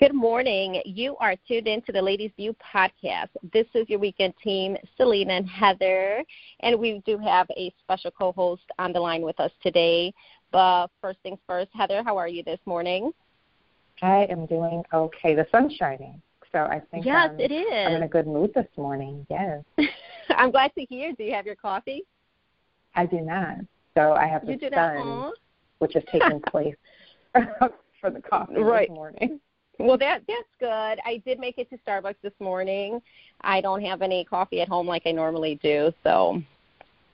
Good morning. You are tuned in to the Ladies View podcast. This is your weekend team, Selena and Heather, and we do have a special co host on the line with us today. But first things first, Heather, how are you this morning? I am doing okay. The sun's shining, so I think yes, um, it is. I'm in a good mood this morning. Yes. I'm glad to hear. Do you have your coffee? I do not. So I have the sun, which is taking place for the coffee right. this morning. Well, that that's good. I did make it to Starbucks this morning. I don't have any coffee at home like I normally do, so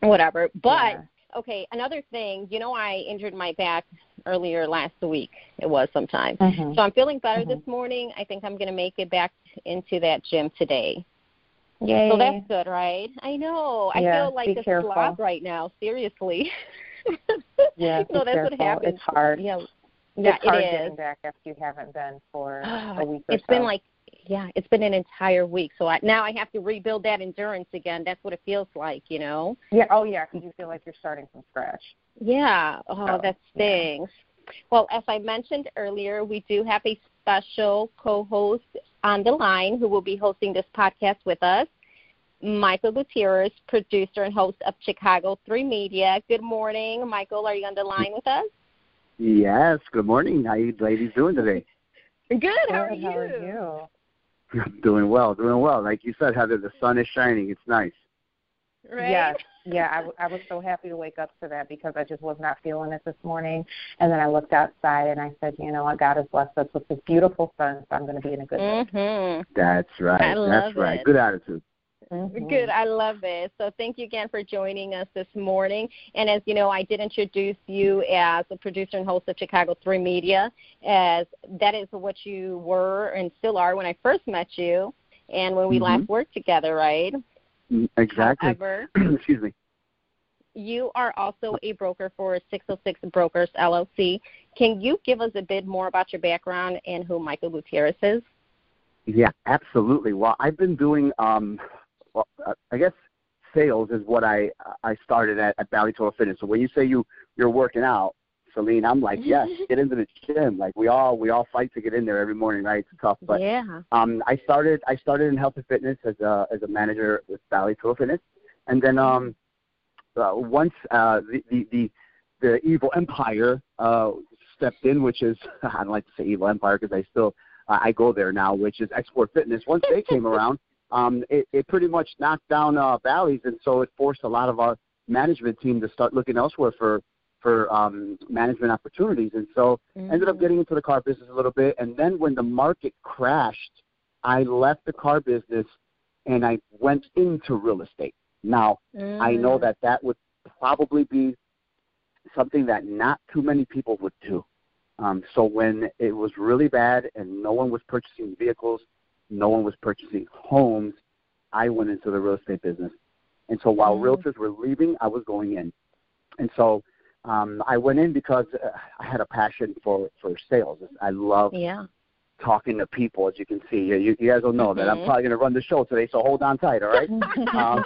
whatever. But Yeah. okay, another thing. You know, I injured my back earlier last week. It was sometime. Mhm. So I'm feeling better Mhm. this morning. I think I'm going to make it back into that gym today. Yay. So that's good, right? I know. I Yeah, feel like a careful. slob right now. Seriously. Yeah, be that's what careful. happens. It's hard. Yeah, yeah, it's hard it getting back after you haven't been for a week or it's so. been like yeah, it's been an entire week. So I, now I have to rebuild that endurance again. That's what it feels like, you know. yeah. Oh yeah, because you feel like you're starting from scratch. Yeah. Oh, Oh, that yeah. stings. Well, as I mentioned earlier, we do have a special co-host on the line who will be hosting this podcast with us. Michael Gutierrez, producer and host of Chicago 3 Media. Good morning, Michael. Are you on the line with us? Yes. Good morning. How you ladies doing today? Good. How are Good, you? How are you? doing well. Doing well. Like you said, Heather, the sun is shining. It's nice. Right? Yes, yeah, I, w- I was so happy to wake up to that because I just was not feeling it this morning. And then I looked outside and I said, you know what, God has blessed us with this beautiful sun, so I'm going to be in a good mood. Mhm. That's right. I love That's right. it. Good attitude. Mhm. Good. I love it. So thank you again for joining us this morning. And as you know, I did introduce you as a producer and host of Chicago 3 Media, as that is what you were and still are when I first met you and when we Mhm. last worked together, right? Mm, Exactly. However, Excuse me. you are also a broker for 606 Brokers LLC. Can you give us a bit more about your background and who Michael Gutierrez is? Yeah, absolutely. Well, I've been doing, um, well, uh, I guess sales is what I I started at at Bally Total Fitness. So when you say you you're working out, Celine, I'm like, yes, get into the gym. Like we all we all fight to get in there every morning, right? It's tough, but yeah. um, I started I started in health and fitness as a as a manager with Bally Total Fitness, and then um, uh, once uh, the, the the the evil empire uh, stepped in, which is I don't like to say evil empire because I still uh, I go there now, which is XSport Fitness. Once they came around, um, it, it pretty much knocked down uh, Bally's, and so it forced a lot of our management team to start looking elsewhere for for um, management opportunities, and so ended up Mhm. getting into the car business a little bit and then when the market crashed i left the car business and i went into real estate now i know Mm. that that would probably be something that not too many people would do um, so when it was really bad and no one was purchasing vehicles no one was purchasing homes i went into the real estate business and so while Mm. realtors were leaving i was going in and so um, I went in because uh, I had a passion for for sales. I love Yeah. talking to people, as you can see. You, you guys will know that I'm Mhm. probably going to run the show today, so hold on tight, all right? um,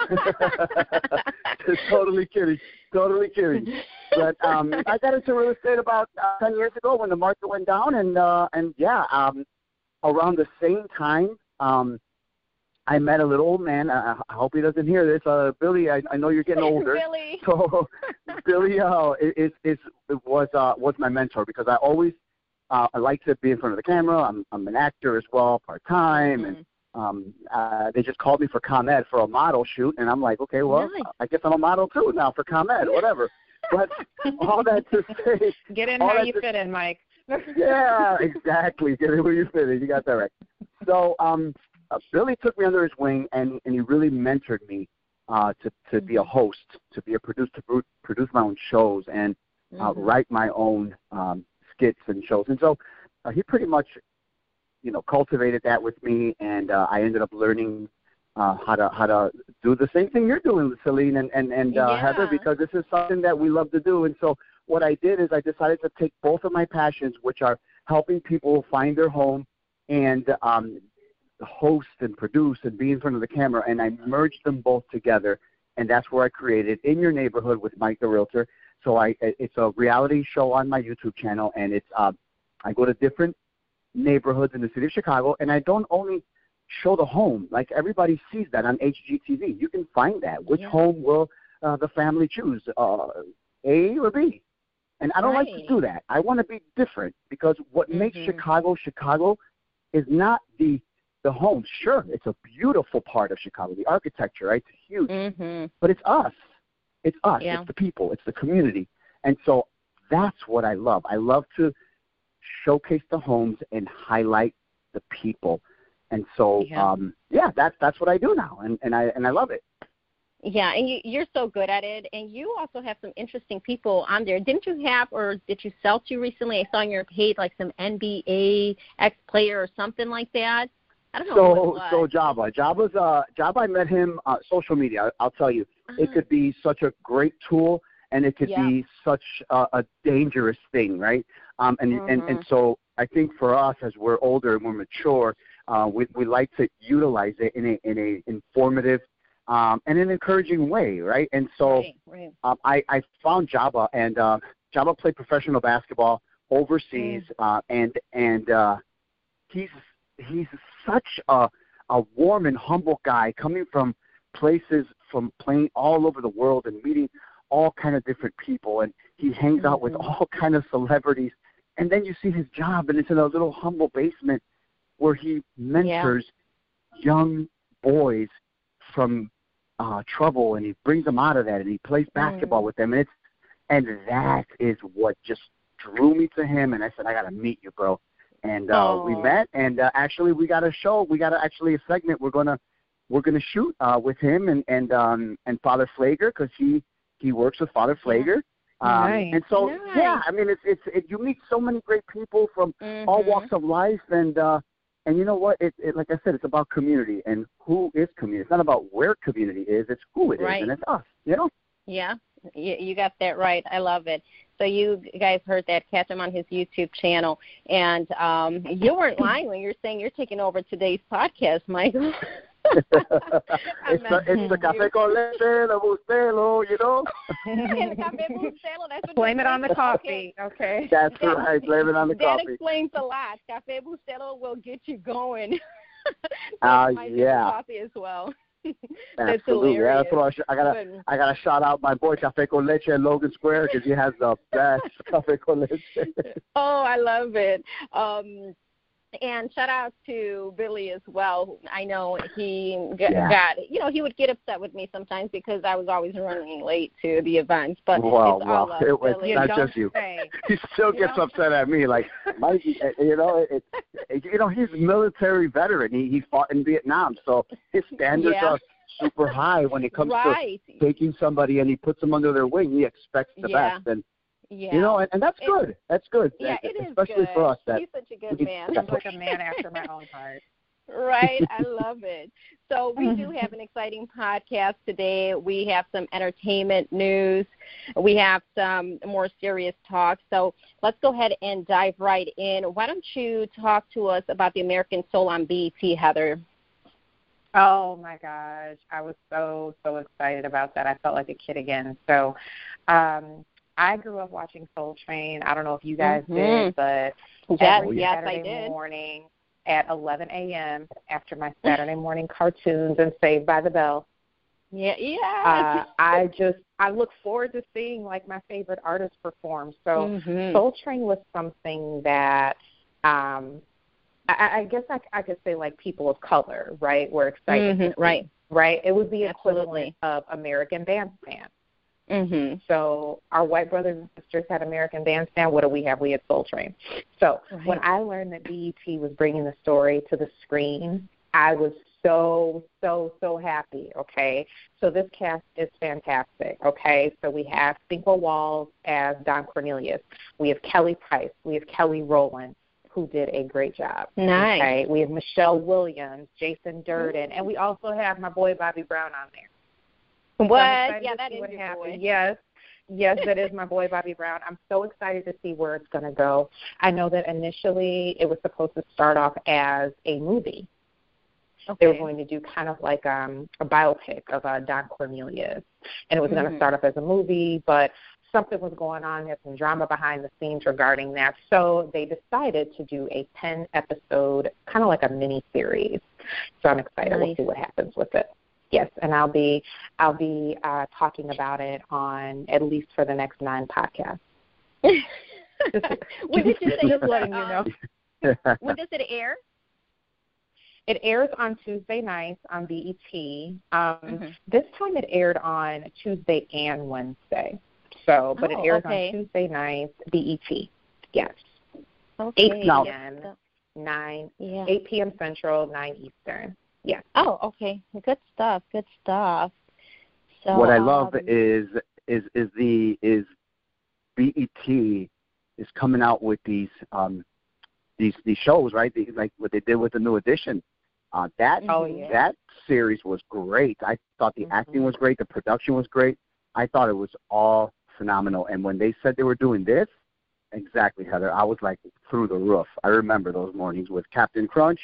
totally kidding, totally kidding. But um, I got into real estate about uh, ten years ago when the market went down, and uh, and yeah, um, around the same time, um, I met a little old man. I, I hope he doesn't hear this. Uh, Billy, I, I know you're getting older. Billy. So Billy uh, is, is was uh, was my mentor because I always uh, I like to be in front of the camera. I'm I'm an actor as well, part time, and um, uh, they just called me for ComEd for a model shoot, and I'm like, okay, well, Nice. I guess I'm a model too now for ComEd, whatever. But all that to say, Get in how you fit in, Mike. Yeah, exactly. Get it where you fit it. You got that right. So um, uh, Billy took me under his wing, and and he really mentored me uh, to to be a host, to be a producer, to pro- produce my own shows, and uh, Mhm. write my own um, skits and shows. And so uh, he pretty much, you know, cultivated that with me, and uh, I ended up learning uh, how to how to do the same thing you're doing, Celine and and and uh, Heather, because this is something that we love to do. And so what I did is I decided to take both of my passions, which are helping people find their home and um, host and produce and be in front of the camera, and I merged them both together. And that's where I created In Your Neighborhood with Mike the Realtor. So I, it's a reality show on my YouTube channel, and it's uh, I go to different neighborhoods in the city of Chicago, and I don't only show the home. Like everybody sees that on HGTV. You can find that. Which Yeah. home will uh, the family choose, uh, A or B? And I don't like to do that. I want to be different because what makes Mhm. Chicago Chicago is not the the home. Sure, it's a beautiful part of Chicago, the architecture, right? It's huge, Mhm. but it's us. It's us. Yeah. It's the people. It's the community. And so that's what I love. I love to showcase the homes and highlight the people. And so, Yeah. um, yeah, that's that's what I do now, and and I and I love it. Yeah, and you, you're so good at it, and you also have some interesting people on there. Didn't you have, or did you sell to recently? I saw on your page like some NBA ex player or something like that. I don't know. So it so Java, Java's uh Java. I met him uh, social media. I- I'll tell you, it Uh-huh. could be such a great tool, and it could Yeah. be such a, a dangerous thing, right? Um, and and and so I think for us, as we're older and more mature, uh, we we like to utilize it in a in a informative um, and an encouraging way, right? And so. right, right. um, I, I found Java, and uh, Java played professional basketball overseas, Mm. uh, and and uh, he's he's such a a warm and humble guy, coming from places from playing all over the world and meeting all kind of different people, and he hangs out with Mhm. all kind of celebrities. And then you see his job, and it's in a little humble basement where he mentors young boys from uh, trouble, and he brings them out of that, and he plays basketball Mm. with them, and it's and that is what just drew me to him. And I said, I got to meet you, bro. And uh, we met, and uh, actually we got a show. We got a, actually a segment. We're gonna we're gonna shoot uh, with him and and um, and Father Pfleger because he he works with Father Pfleger. Um, Nice. And so Nice. yeah, I mean it's it's it, you meet so many great people from all Mhm. walks of life and uh and you know what it, it like i said it's about community and who is community it's not about where community is it's who it is, Right. and it's us you know Yeah, you, you got that right. I love it. So you guys heard that. Catch him on his YouTube channel. And um, you weren't lying when you're saying you're taking over today's podcast, Michael. it's the it's the cafe con leche the bustelo you know El café Bustelo, that's Blame it on the coffee, okay? that's That- right blame it on the that coffee That explains a lot. Cafe Bustelo will get you going. Uh, That's my yeah. coffee as well. That's absolutely yeah, that's what I, sh- I gotta But- I gotta shout out my boy Cafe con Leche at Logan Square because he has the best Cafe con Leche. Oh, I love it. Um, and shout out to Billy as well. I know he got, Yeah. got you know he would get upset with me sometimes because I was always running late to the events. But Well, it's well, it was Billy. not just you. say. he still gets Yeah. upset at me. Like, Mike, you know, it, it, you know, he's a military veteran. He he fought in Vietnam, so his standards Yeah. are super high when it comes right. to taking somebody and he puts them under their wing. He expects the Yeah. best, and Yeah. you know, and, and that's It- good. That's good. yeah, And it is especially good. for us. That He's such a good we- man. He's like a man after my own heart. Right, I love it. So we do have an exciting podcast today. We have some entertainment news. We have some more serious talk. So let's go ahead and dive right in. Why don't you talk to us about the American Soul on BET, Heather? Oh my gosh, I was so so excited about that. I felt like a kid again. So, um, I grew up watching Soul Train. I don't know if you guys Mhm. did, but Yes, every yes, Saturday I did. morning at 11 a.m. after my Saturday morning cartoons and Saved by the Bell, Yeah, yeah. uh, I just I look forward to seeing like my favorite artists perform. So. Mhm. Soul Train was something that um I, I guess I, I could say like people of color, right, were excited. Mhm, right. Right. It was the Absolutely. equivalent of American Bandstand. Mhm. So our white brothers and sisters had American Bandstand. What do we have? We had Soul Train. So Right. when I learned that BET was bringing the story to the screen, I was so so so happy. Okay, so this cast is fantastic. Okay, so we have Sinqua Walls as Don Cornelius. We have Kelly Price. We have Kelly Rowland, who did a great job. Nice. Okay, we have Michelle Williams, Jason Dirden, and we also have my boy Bobby Brown on there. So What? excited Yeah, that what your boy. Yes. Yes, that is my boy Bobby Brown. I'm so excited to see where it's going to go. I know that initially it was supposed to start off as a movie. Okay. They were going to do kind of like um, a biopic of uh, Don Cornelius, and it was going Mhm. to start off as a movie. But something was going on. There's some drama behind the scenes regarding that. So they decided to do a 10 episode, kind of like a mini series. So I'm excited. Nice. We'll see what happens with it. Yes, and I'll be I'll be uh, talking about it on at least for the next nine podcasts. when did you say Just letting you know. when does it air? It airs on Tuesday nights on BET. Um, Mhm. This time it aired on Tuesday and Wednesday. So, but Oh, it airs okay. on Tuesday nights, BET. Yes, Okay. 8 Now- p.m., 9, Yeah. 8 p.m. Central, 9 Eastern. Yes. Oh, okay. Good stuff. Good stuff. So what I love um, is is is the is BET is coming out with these um these these shows right the, like what they did with the new edition. Uh, that Oh, yeah. that series was great. I thought the acting was great, the production was great. I thought it was all phenomenal. And when they said they were doing this, exactly Heather, I was like through the roof. I remember those mornings with Captain Crunch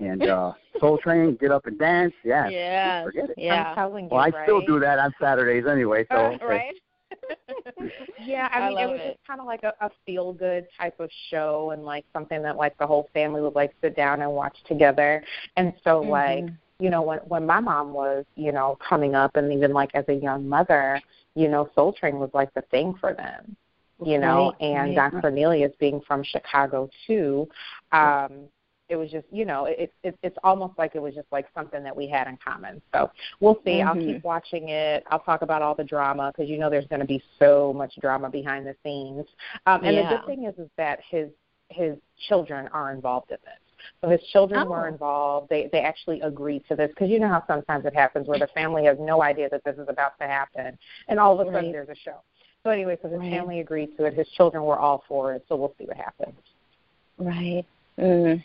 and uh Soul Train, get up and dance. Yeah, Yes. forget it. I'm Yeah. telling you, Well, I right? still do that on Saturdays anyway. So Uh, right. yeah, I I mean, it was it. just kind of like a, a feel good type of show, and like something that like the whole family would like sit down and watch together. And so, like, Mhm. you know, when when my mom was, you know, coming up, and even like as a young mother, you know, Soul Train was like the thing for them. You know, Right, and right. Don Cornelius being from Chicago too, um, it was just, you know, it, it it's almost like it was just like something that we had in common. So we'll see. I'll Mhm. keep watching it. I'll talk about all the drama because you know there's going to be so much drama behind the scenes. Um, and the good thing is, is that his his children are involved in this. So his children Oh. were involved. They they actually agreed to this because you know how sometimes it happens where the family has no idea that this is about to happen, and all of a sudden Right. there's a show. So anyway, so his Right. family agreed to it. His children were all for it. So we'll see what happens. Right. Mm.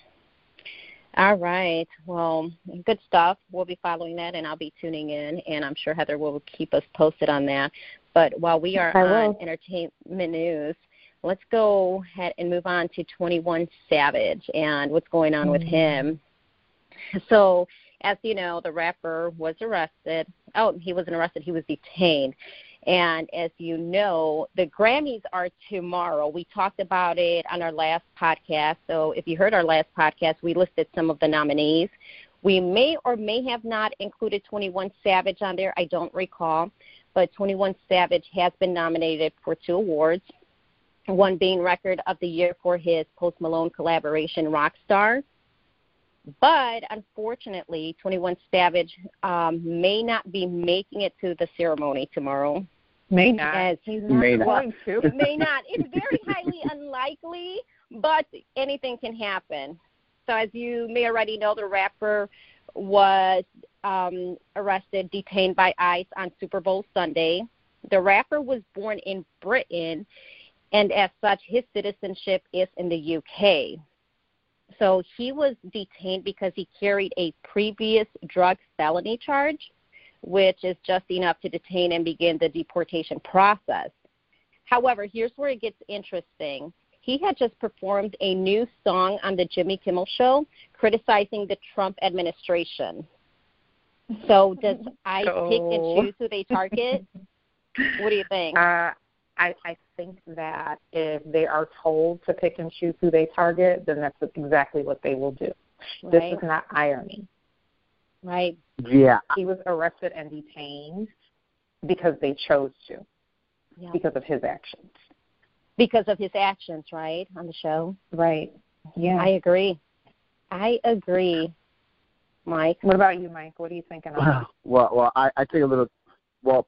All right. Well, good stuff. We'll be following that, and I'll be tuning in, and I'm sure Heather will keep us posted on that. But while we are on entertainment news, let's go ahead and move on to 21 Savage and what's going on with Mm. him. So, as you know, the rapper was arrested. Oh, he wasn't arrested, he was detained. And as you know, the Grammys are tomorrow. We talked about it on our last podcast. So if you heard our last podcast, we listed some of the nominees. We may or may have not included 21 Savage on there. I don't recall. But 21 Savage has been nominated for two awards, one being Record of the Year for his Post Malone collaboration, Rockstar. But unfortunately, 21 Savage um, may not be making it to the ceremony tomorrow. May not. As He's not May not. going to. may not. It's very highly unlikely, but anything can happen. So, as you may already know, the rapper was um, arrested, detained by ICE on Super Bowl Sunday. The rapper was born in Britain, and as such, his citizenship is in the UK. So he was detained because he carried a previous drug felony charge, which is just enough to detain and begin the deportation process. However, here's where it gets interesting. He had just performed a new song on the Jimmy Kimmel show criticizing the Trump administration. So does ICE pick and choose who they target? what do you think? Uh, I, I think that if they are told to pick and choose who they target, then that's exactly what they will do. This is not irony. right. Yeah, He was arrested and detained because they chose to, Yeah. because of his actions. Because of his actions, right, on the show. Right. Yeah. I agree. I agree, Mike. what about you, Mike? What are you thinking of? Well, well, well I, I take a little. Well,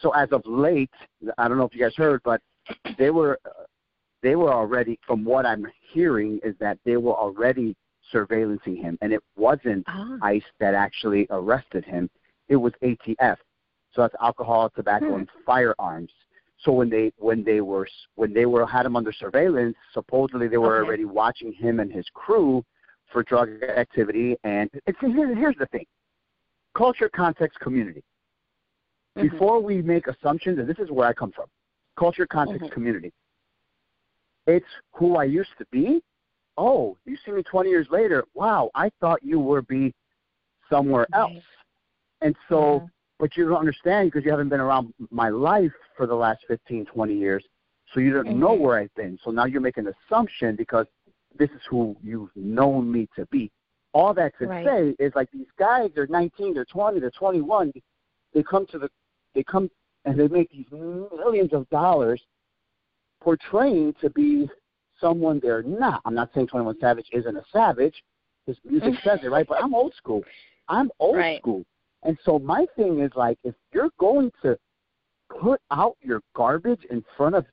so as of late, I don't know if you guys heard, but they were uh, they were already. From what I'm hearing, is that they were already surveillancing him, and it wasn't Ah, ICE that actually arrested him. It was ATF. So that's alcohol, tobacco, Hmm. and firearms. So when they when they were when they were had him under surveillance, supposedly they were Okay. already watching him and his crew for drug activity. And it's, here's, here's the thing: culture, context, community. mhm. Before we make assumptions, and this is where I come from: culture, context, Mhm. community. It's who I used to be. Oh, you see me 20 years later. Wow, I thought you were be somewhere else. And so but you don't understand because you haven't been around my life for the last 15, 20 years, so you don't Mm-hmm. know where I've been. So now you're making an assumption because this is who you've known me to be. All that to Right. say is like these guys, they're 19, they're 20, they're 21. They come to the, they come and they make these millions of dollars portraying to be someone they're not. I'm not saying 21 Savage isn't a savage. His music mm-hmm. says it, right? But I'm old school. I'm old Right. school. And so my thing is like, if you're going to put out your garbage in front of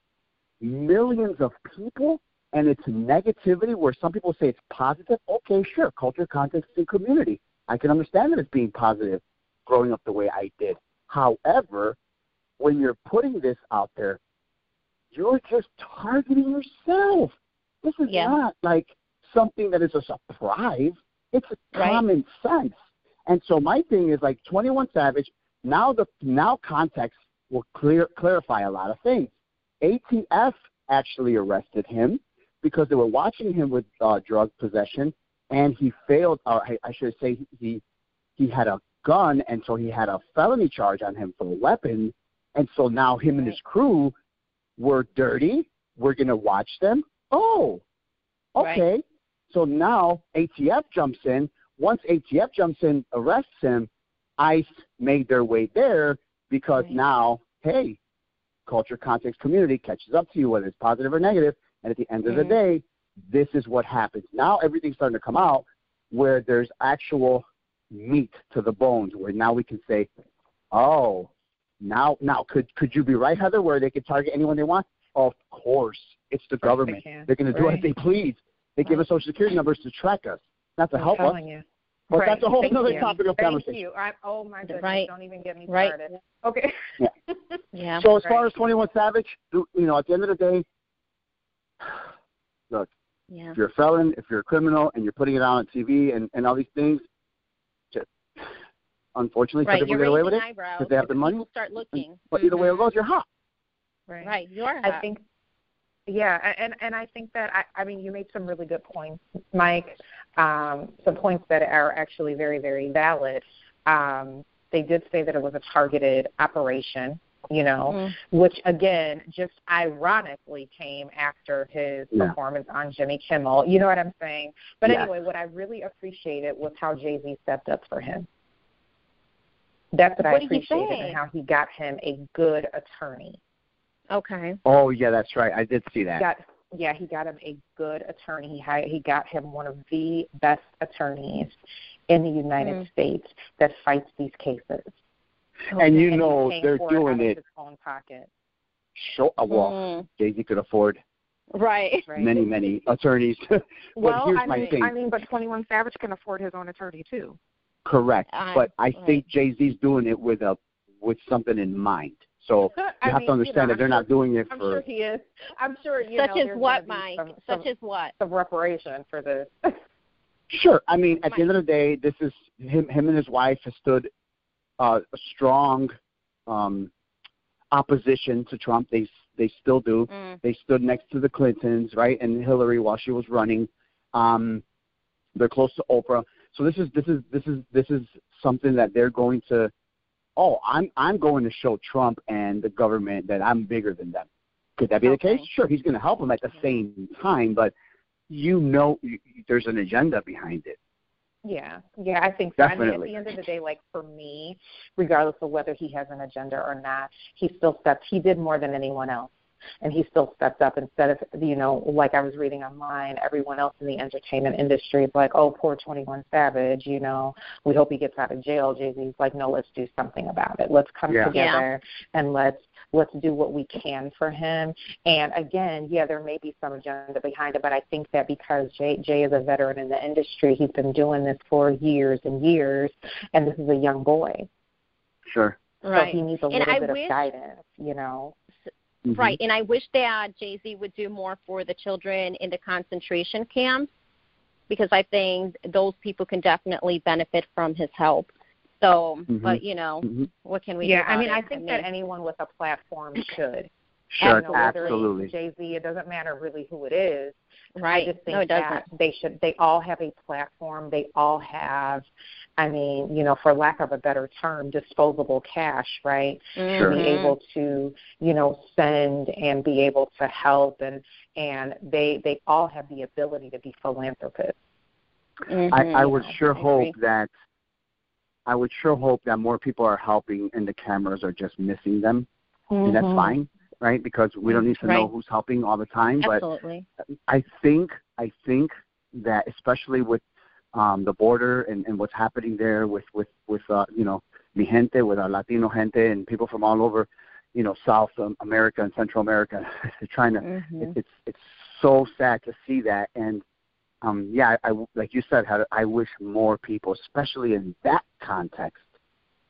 millions of people and it's negativity where some people say it's positive, okay, sure, culture, context, and community. I can understand that it's being positive growing up the way I did. However, when you're putting this out there, you're just targeting yourself. This is Yeah. not like something that is a surprise. It's Right. common sense. And so my thing is like 21 Savage. Now the now context will clear clarify a lot of things. ATF actually arrested him because they were watching him with uh, drug possession, and he failed. Or I, I should say he he had a gun, and so he had a felony charge on him for a weapon, and so now him and his crew were dirty. We're gonna watch them. Oh, Right. okay. So now ATF jumps in. Once ATF jumps in, arrests him, ICE made their way there because Right. now, hey, culture, context, community catches up to you, whether it's positive or negative, and at the end of the day, this is what happens. Now everything's starting to come out where there's actual meat to the bones, where now we can say, oh, now, now, could could you be right, Heather, where they could target anyone they want? Of course, it's the course they government. can. They're going to do Right. as they please. They give us social security numbers to track us, not to I'm help us. you. But Right. that's a whole Thank other you. topic of Thank conversation. you. I, oh my goodness! Right. Don't even get me Right. started. Okay. Yeah. yeah. So as far as 21 Savage, you know, at the end of the day, look, Yeah. if you're a felon, if you're a criminal, and you're putting it out on TV and, and all these things, just unfortunately, some Right. people You're get away with it. eyebrows 'cause they have the because money. People start looking. But either way it Mhm. goes, you're hot. Right. Right. You are. Hot. I think, yeah, and and I think that I, I mean you made some really good points, Mike. Um, some points that are actually very very valid. Um, they did say that it was a targeted operation, you know, Mhm. which again just ironically came after his Yeah. performance on Jimmy Kimmel. You know what I'm saying? But Yes. anyway, what I really appreciated was how Jay Z stepped up for him. That's what, I What did he appreciated and how he got him a good attorney. Okay. Oh yeah, that's right. I did see that. got yeah he got him a good attorney he hired, he got him one of the best attorneys in the united Mm. states that fights these cases and you he's know paying they're for doing it, out of it. his own pocket Show, uh, well, Mm. Jay Z could afford Right. right many, many attorneys. but well here's i my thing. i mean but 21 savage can afford his own attorney too Correct. Uh, but I right. think Jay Z's doing it with a with something in mind. So you I have mean, to understand know, that they're I'm not doing it i'm for sure he is i'm sure you Such know, as there's what, gonna be Mike? some, Such some, as what? some reparation for this Sure. I mean, at the end of the day, this is him. Him and his wife have stood uh, a strong um, opposition to Trump. They they still do. Mm. They stood next to the Clintons, right, and Hillary while she was running. Um, they're close to Oprah. So this is this is this is this is something that they're going to. Oh, I'm I'm going to show Trump and the government that I'm bigger than them. Could that be Okay. the case? Sure, he's going to help them at the same time, but you know you, there's an agenda behind it. Yeah, yeah, I think so. I mean, Definitely. at the end of the day, like for me, regardless of whether he has an agenda or not, he still stepped. He did more than anyone else, and he still stepped up. Instead of you know, like I was reading online, everyone else in the entertainment industry is like, "Oh, poor Twenty One Savage," you know, we hope he gets out of jail. Jay Z's like, "No, let's do something about it. Let's come Yeah. together and let's let's do what we can for him." And again, yeah, there may be some agenda behind it, but I think that because Jay Jay is a veteran in the industry, he's been doing this for years and years, and this is a young boy, Sure. Right. so he needs a And little I bit wish- of guidance, you know. Mhm. Right, and I wish that Jay Z would do more for the children in the concentration camps because I think those people can definitely benefit from his help. So, Mhm. but you know, Mhm. what can we yeah, do? I mean, about I it? think that anyone with a platform should. Sure, absolutely. Jay Z. It doesn't matter really who it is. Right. I just think no, it doesn't. they should. They all have a platform. They all have. I mean, you know, for lack of a better term, disposable cash, right? Sure. To be able to, you know, send and be able to help, and and they they all have the ability to be philanthropists. Mhm. I, I would sure I hope that I would sure hope that more people are helping and the cameras are just missing them. And that's fine, right? Because we don't need to know Mm-hmm. Who's helping all the time. But Absolutely. I think I think that especially with um, the border and, and what's happening there with with with uh, you know mi gente, with our Latino gente and people from all over, you know South America and Central America, trying to. Mhm. It, it's it's so sad to see that, and um, yeah, I, I like you said, Heather, I wish more people, especially in that context,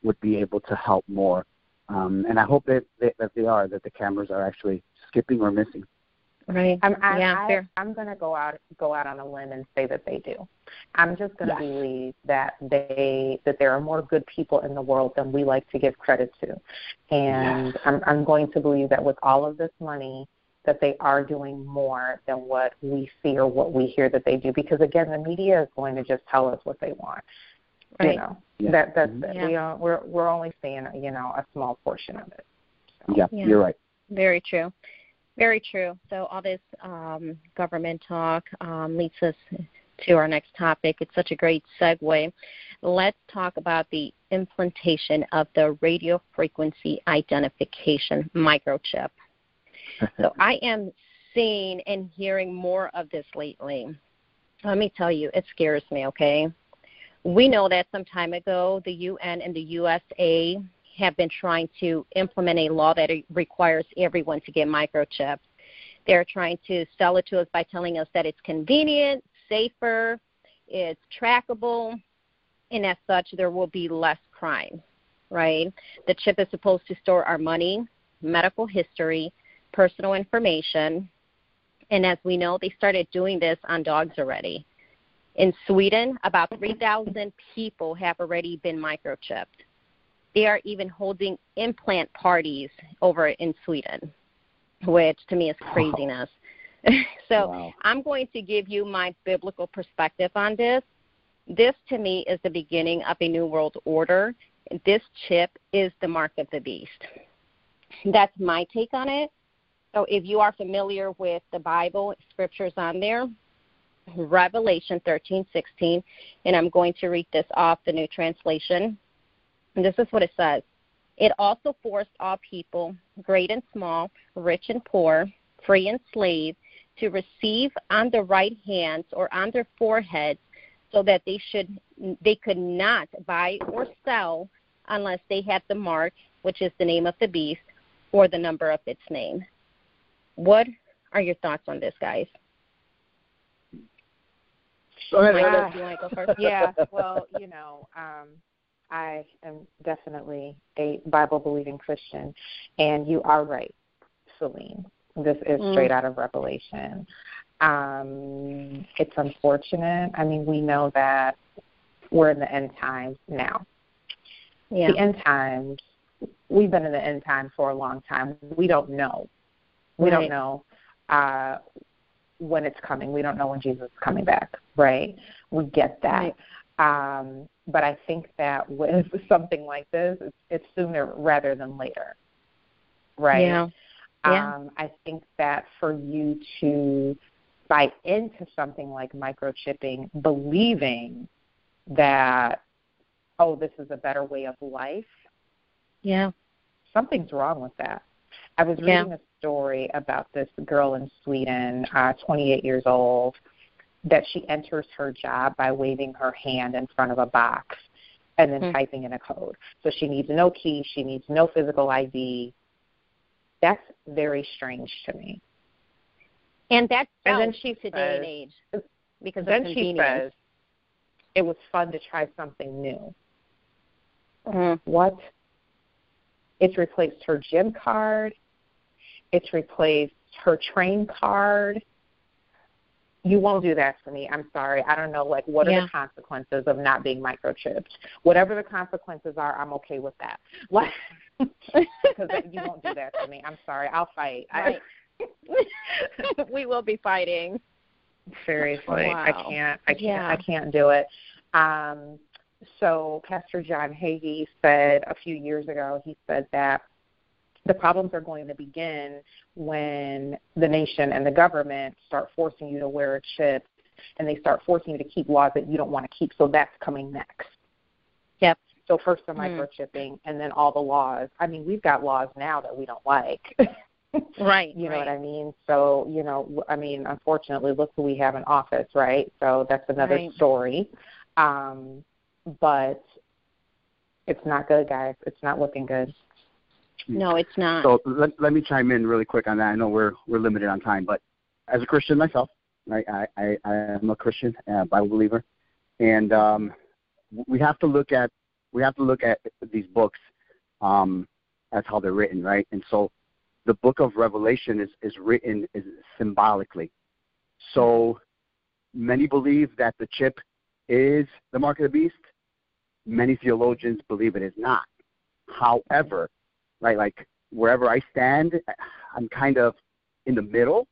would be able to help more. Um, and I hope that, that that they are that the cameras are actually skipping or missing. Right. I'm, I, yeah, I, fair. I'm going to go out go out on a limb and say that they do. I'm just going to Yes. believe that they that there are more good people in the world than we like to give credit to, and Yes. I'm, I'm going to believe that with all of this money, that they are doing more than what we see or what we hear that they do. Because again, the media is going to just tell us what they want. Right. You know Yeah. that that's Mhm. Yeah. We are, we're we're only seeing you know a small portion of it. So. Yeah, Yeah. you're right. Very true. Very true. So all this um, government talk um, leads us to our next topic. It's such a great segue. Let's talk about the implantation of the radio frequency identification microchip. So I am seeing and hearing more of this lately. Let me tell you, it scares me, okay? We know that some time ago, the UN and the USA have been trying to implement a law that requires everyone to get microchips. They're trying to sell it to us by telling us that it's convenient, safer, it's trackable, and as such, there will be less crime, right? The chip is supposed to store our money, medical history, personal information, and as we know, they started doing this on dogs already. In Sweden, about 3,000 people have already been microchipped. They are even holding implant parties over in Sweden, which to me is craziness. so Wow. I'm going to give you my biblical perspective on this. This to me is the beginning of a new world order. This chip is the mark of the beast. That's my take on it. So if you are familiar with the Bible, scriptures on there, Revelation 13:16, and I'm going to read this off the new translation. And this is what it says. It also forced all people, great and small, rich and poor, free and slave, to receive on their right hands or on their foreheads so that they should they could not buy or sell unless they had the mark, which is the name of the beast, or the number of its name. What are your thoughts on this, guys? Go ahead, Michael, you want to go first? yeah, well, you know, um, I am definitely a Bible believing Christian, and you are right, Celine. This is Mm. straight out of Revelation. Um, it's unfortunate. I mean, we know that we're in the end times now. Yeah. The end times, we've been in the end times for a long time. We don't know. We Right. don't know uh, when it's coming. We don't know when Jesus is coming back, right? We get that. Um, but I think that with something like this, it's, it's sooner rather than later, right? Yeah. Yeah. Um, I think that for you to buy into something like microchipping, believing that, oh, this is a better way of life, Yeah. something's wrong with that. I was Yeah. reading a story about this girl in Sweden, uh, 28 years old, that she enters her job by waving her hand in front of a box and then Hmm. typing in a code. So she needs no key, she needs no physical ID. That's very strange to me. And that's And then she today says- and age because then she says it was fun to try something new. Mhm. What? It's replaced her gym card. It's replaced her train card. You won't do that to me. I'm sorry. I don't know. Like, what Yeah. are the consequences of not being microchipped? Whatever the consequences are, I'm okay with that. Like, because you won't do that to me. I'm sorry. I'll fight. Right. we will be fighting. I, seriously, I can't. I can't. Yeah. I can't do it. Um, so, Pastor John Hagee said a few years ago. He said that the problems are going to begin when the nation and the government start forcing you to wear a chip and they start forcing you to keep laws that you don't want to keep. So that's coming next. Yep. So first the Hmm. microchipping and then all the laws. I mean, we've got laws now that we don't like. Right. you know right. what I mean? So, you know, I mean, unfortunately, look who we have in office, right? So that's another Right. story. Um, but it's not good, guys. It's not looking good. No, it's not. So let, let me chime in really quick on that. I know we're we're limited on time, but as a Christian myself, right, I I, I am a Christian, uh, Bible believer, and um, we have to look at we have to look at these books um, as how they're written, right? And so the book of Revelation is is written is symbolically. So many believe that the chip is the mark of the beast. Many theologians believe it is not. However, right? Like wherever I stand, I'm kind of in the middle.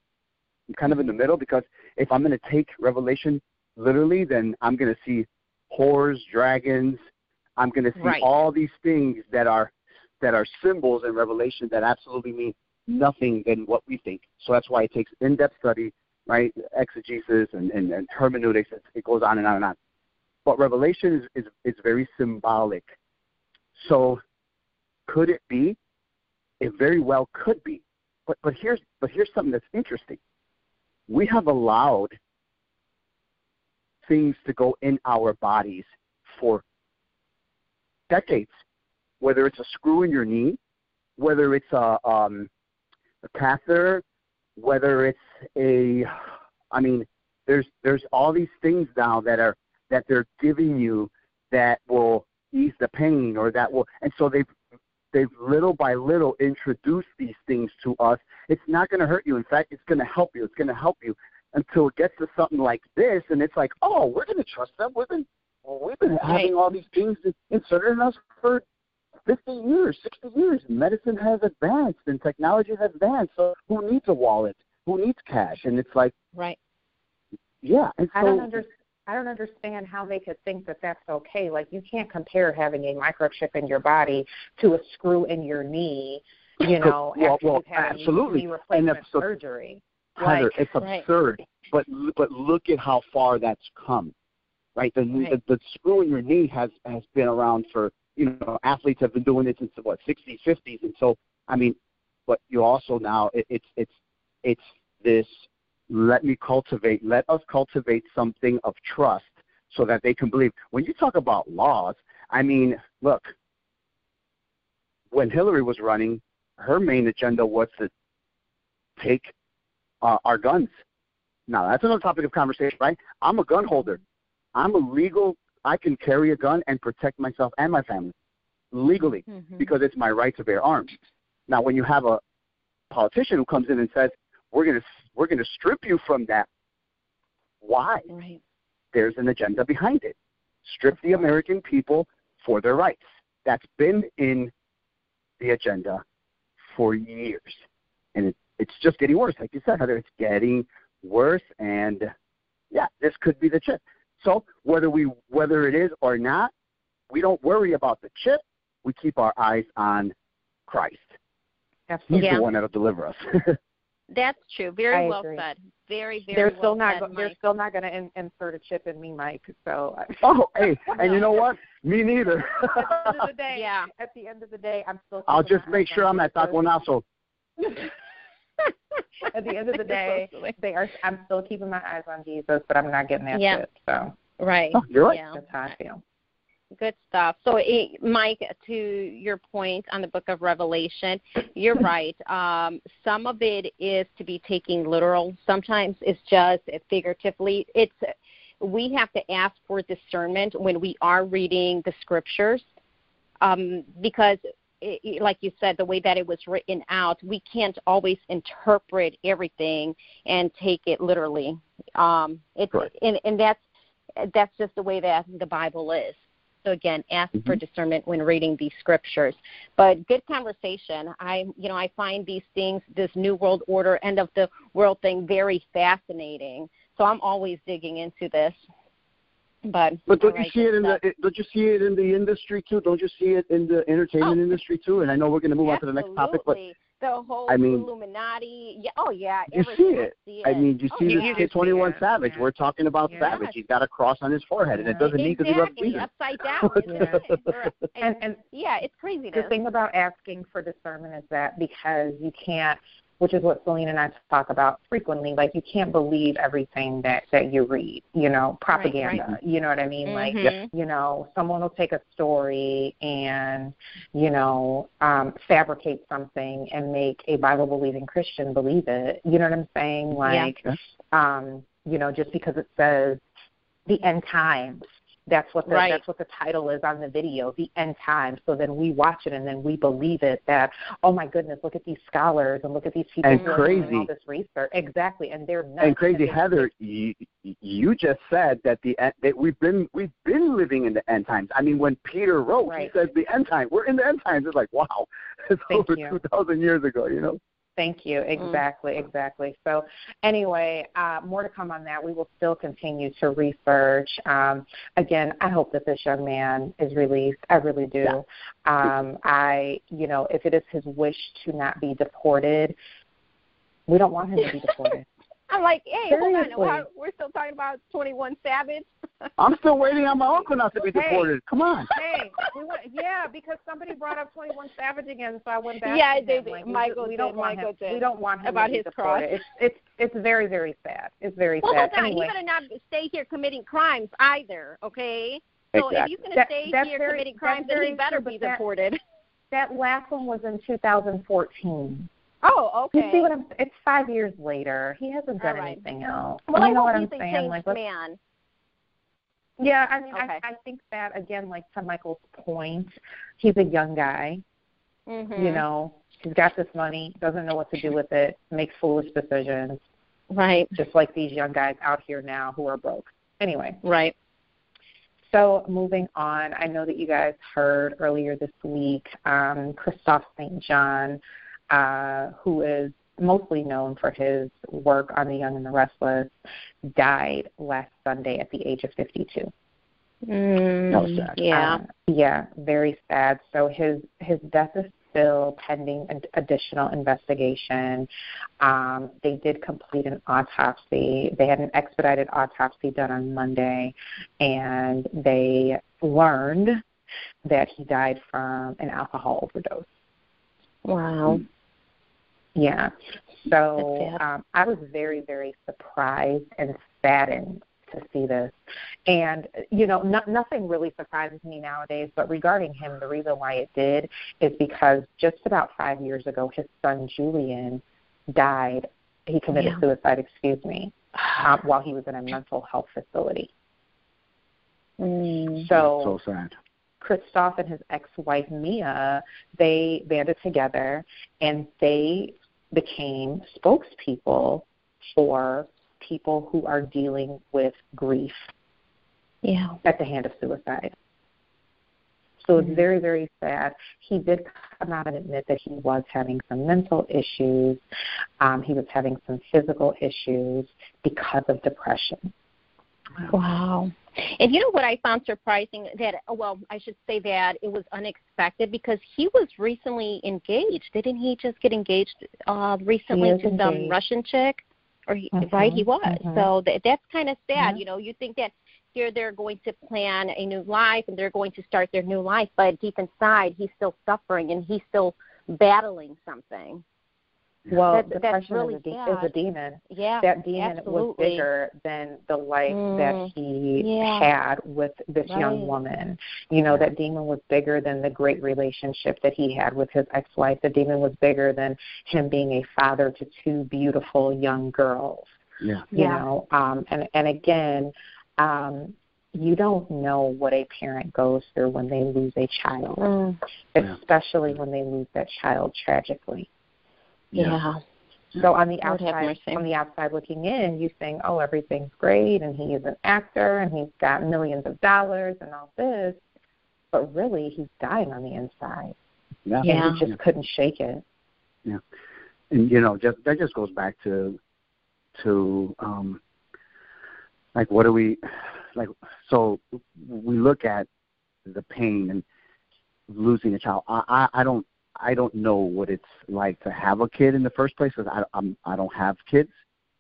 I'm kind of in the middle because if I'm going to take Revelation literally, then I'm going to see whores, dragons. I'm going to see Right. all these things that are that are symbols in Revelation that absolutely mean nothing than what we think. So that's why it takes in-depth study, right? Exegesis and, and, and hermeneutics. It, it goes on and on and on. But Revelation is, is, is very symbolic. So could it be? It very well could be. But but here's but here's something that's interesting. We have allowed things to go in our bodies for decades. Whether it's a screw in your knee, whether it's a um, a catheter, whether it's a I mean, there's there's all these things now that are that they're giving you that will ease the pain or that will and so they've they've little by little introduced these things to us. It's not going to hurt you. In fact, it's going to help you. It's going to help you until it gets to something like this, and it's like, oh, we're going to trust them. We've been we've been having all these things inserted in us for 50 years, 60 years. Medicine has advanced and technology has advanced. So who needs a wallet? Who needs cash? And it's like, right. yeah. And so I don't understand. I don't understand how they could think that that's okay. Like you can't compare having a microchip in your body to a screw in your knee. You know, Well, after well, you've had absolutely. knee replacement so- surgery. Heather, Like, it's Right. absurd. But but look at how far that's come, right? The, Right. the the screw in your knee has has been around for you know athletes have been doing it since the what 60s, 50s, and so I mean, but you also now it, it's it's it's this. Let me cultivate. Let us cultivate something of trust so that they can believe. When you talk about laws, I mean, look. When Hillary was running, her main agenda was to take uh, our guns. Now that's another topic of conversation, right? I'm a gun holder. I'm a legal. I can carry a gun and protect myself and my family legally Mhm. because it's my right to bear arms. Now, when you have a politician who comes in and says we're going to we're going to strip you from that, why? Right. There's an agenda behind it. Strip the American people for their rights. That's been in the agenda for years, and it, it's just getting worse. Like you said, Heather, it's getting worse, and yeah, this could be the chip. So whether we whether it is or not, we don't worry about the chip. We keep our eyes on Christ. He's absolutely. Yeah. the one that'll deliver us. That's true. Very I well agree. said. Very, very They're well still not. said, they're Mike. still not going to in, insert a chip in me, Mike. So. Oh, hey, and you know what? Me neither. at the end of the day, Yeah. at the end of the day, I'm still. I'll just make sure I'm at Jesus. Taco now. So at the end of the day, they are. I'm still keeping my eyes on Jesus, but I'm not getting that Yeah. chip. So Right. Oh, you're right. Yeah. that's how I feel. Good stuff. So, eh, Mike, to your point on the book of Revelation, you're right. Um, some of it is to be taken literal. Sometimes it's just figuratively. It's we have to ask for discernment when we are reading the scriptures, um, because it, like you said, the way that it was written out, we can't always interpret everything and take it literally. Um, it's Right. and, and that's that's just the way that the Bible is. So again, ask Mm-hmm. for discernment when reading these scriptures. But good conversation. I you know I find these things, this new world order, end of the world thing, very fascinating. So I'm always digging into this. But But don't all you right, see it in good the? Don't you see it in the industry too? Don't you see it in the entertainment Oh. industry too? And I know we're going to move on to the next topic, but the whole I mean- Illuminati. Yeah. Oh yeah. You see it. See I mean, you Oh, see You this do kid, 21 Savage. yeah. We're talking about Yeah. Savage. He's got a cross on his forehead, and it doesn't mean because he loves exactly upside down. isn't Yeah. And and yeah, it's crazy. the thing about asking for discernment is that because you can't which is what Celine and I talk about frequently, like you can't believe everything that that you read, you know, propaganda. right. You know what I mean? Like Mhm. you know, someone will take a story and, you know, um, fabricate something and make a Bible believing Christian believe it. You know what I'm saying? Like Yeah. um, you know, just because it says the end times. That's what the Right. that's what the title is on the video, the end times. So then we watch it and then we believe it that oh my goodness, look at these scholars and look at these people And who are doing crazy. all this research. Exactly, and they're nuts. And crazy they- Heather, you, you just said that the that we've been we've been living in the end times. I mean, when Peter wrote, Right. he said the end time. We're in the end times. It's like wow, it's Thank over two thousand years ago. You know. Thank you. Exactly, exactly. So, anyway, uh, more to come on that. We will still continue to research. Um, again, I hope that this young man is released. I really do. Yeah. Um, I, you know, if it is his wish to not be deported, we don't want him to be deported. I'm like, hey, hold Seriously. on. Why- We're still talking about 21 Savage. I'm still waiting on my uncle not to be Hey. deported. Come on. hey, we want, yeah, because somebody brought up Twenty One Savage again, so I went back. Yeah, to they Like, Michael we don't did. want Michael him. did. We don't want him About to be his deported. cross. It's it's it's very very sad. It's very Well, sad. hold on. Anyway, He better not stay here committing crimes either. Okay. So if Exactly. he's going to That- stay that's here very- committing that's crimes, then he very better true, be but that- deported. that last one was in 2014. Oh, okay. You see what I'm? It's five years later. He hasn't done All right. anything else. well, you I know what I'm saying? changed Like, let's- man. Yeah, I mean, Okay. I, I think that again, like to Michael's point, he's a young guy. Mm-hmm. You know, he's got this money, doesn't know what to do with it, makes foolish decisions, Right. just like these young guys out here now who are broke. Anyway, Right. so moving on, I know that you guys heard earlier this week, um, Kristoff St. John, uh, who is mostly known for his work on The Young and the Restless, died last Sunday at the age of 52. Mm, That. Yeah. Uh, yeah, very sad. So his his death is still pending an additional investigation. Um, they did complete an autopsy. They had an expedited autopsy done on Monday, and they learned that he died from an alcohol overdose. wow. Yeah. So um, I was very, very surprised and saddened to see this. And, you know, no, nothing really surprises me nowadays, but regarding him, the reason why it did is because just about five years ago, his son Julian died. He committed Yeah. suicide, excuse me, uh, while he was in a mental health facility. Mm. So, so sad. Kristoff and his ex-wife Mia, they banded together and they became spokespeople for people who are dealing with grief Yeah. at the hand of suicide. So it's very, very sad. He did come out and admit that he was having some mental issues. Um, he was having some physical issues because of depression. Wow. And you know what I found surprising that well, I should say that it was unexpected because he was recently engaged. Didn't he just get engaged uh recently to some. Russian chick? Or he, Mhm, right, he was. mhm. So that, that's kind of sad. Yeah. You know, you think that here they're going to plan a new life and they're going to start their new life, but deep inside he's still suffering and he's still battling something. Well, That's- that's depression really is, a de- sad. is a demon. Yeah. that demon was bigger than the life Mm, that he yeah. had with this young woman. You know, that demon was bigger than the great relationship that he had with his ex wife. The demon was bigger than him being a father to two beautiful young girls. Yeah. You Yeah. know, um and and again, um you don't know what a parent goes through when they lose a child, Mm. especially when they lose that child tragically. Yeah. So on the outside, on the outside looking in, you think, "Oh, everything's great, and he is an actor, and he's got millions of dollars, and all this," but really, he's dying on the inside, Yeah. Yeah. and he just couldn't shake it. Yeah. And you know just that just goes back to to um like what do we like so we look at the pain and losing a child i i, I don't i don't know what it's like to have a kid in the first place because i i'm i don't have kids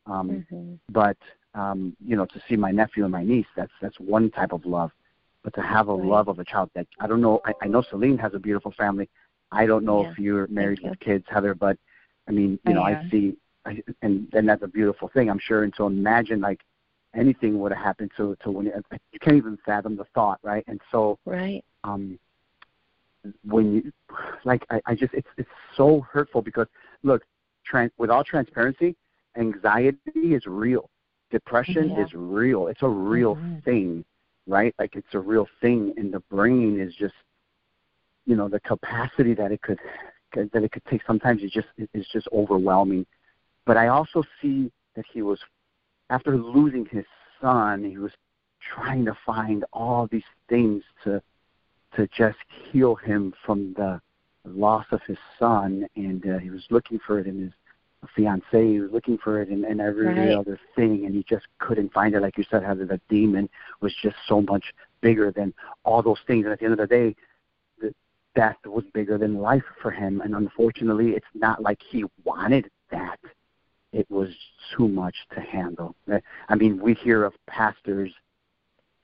um Mhm. but um you know to see my nephew and my niece that's that's one type of love but to have a Right. love of a child that i don't know i, I know celine has a beautiful family i don't know Yeah. if you're married with kids heather but i mean I you know i am. see I, and and that's a beautiful thing i'm sure and so imagine like anything would have happened to to when you can't even fathom the thought right and so Right. um when you like I, I just it's it's so hurtful because look trans, with all transparency anxiety is real depression Yeah. is real it's a real Mhm. thing right like it's a real thing and the brain is just you know the capacity that it could that it could take sometimes is just is just overwhelming but i also see that he was after losing his son he was trying to find all these things to to just heal him from the loss of his son, and uh, he was looking for it in his fiancee. He was looking for it in, in every Right. other thing, and he just couldn't find it. Like you said, how the demon was just so much bigger than all those things. And at the end of the day, the death was bigger than life for him. And unfortunately, it's not like he wanted that. It was too much to handle. I mean, we hear of pastors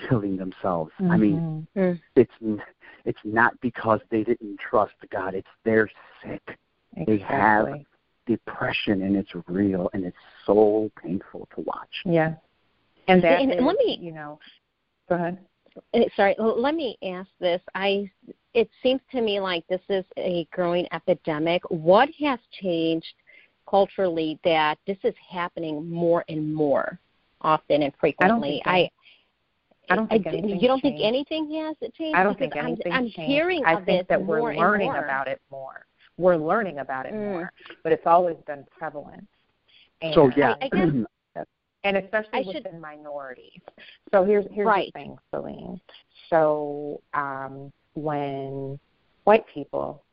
killing themselves. I mean. Mm. it's it's not because they didn't trust God. It's they're sick, they have- depression, and it's real, and it's so painful to watch. Yeah, and that And is, let me- you know, go ahead. Uh, Sorry, let me ask this. I it seems to me like this is a growing epidemic. What has changed culturally that this is happening more and more often and frequently? think any- I don't think I- anything's you don't think anything has changed? I don't Because think anything's I'm, I'm changed. hearing I of think that we're learning more. about it more. We're learning about it Mm. more, but it's always been prevalent. And, So yeah, I- I guess- and especially I should- within minorities. So here's here's Right. the thing, Celine. So um, when white people,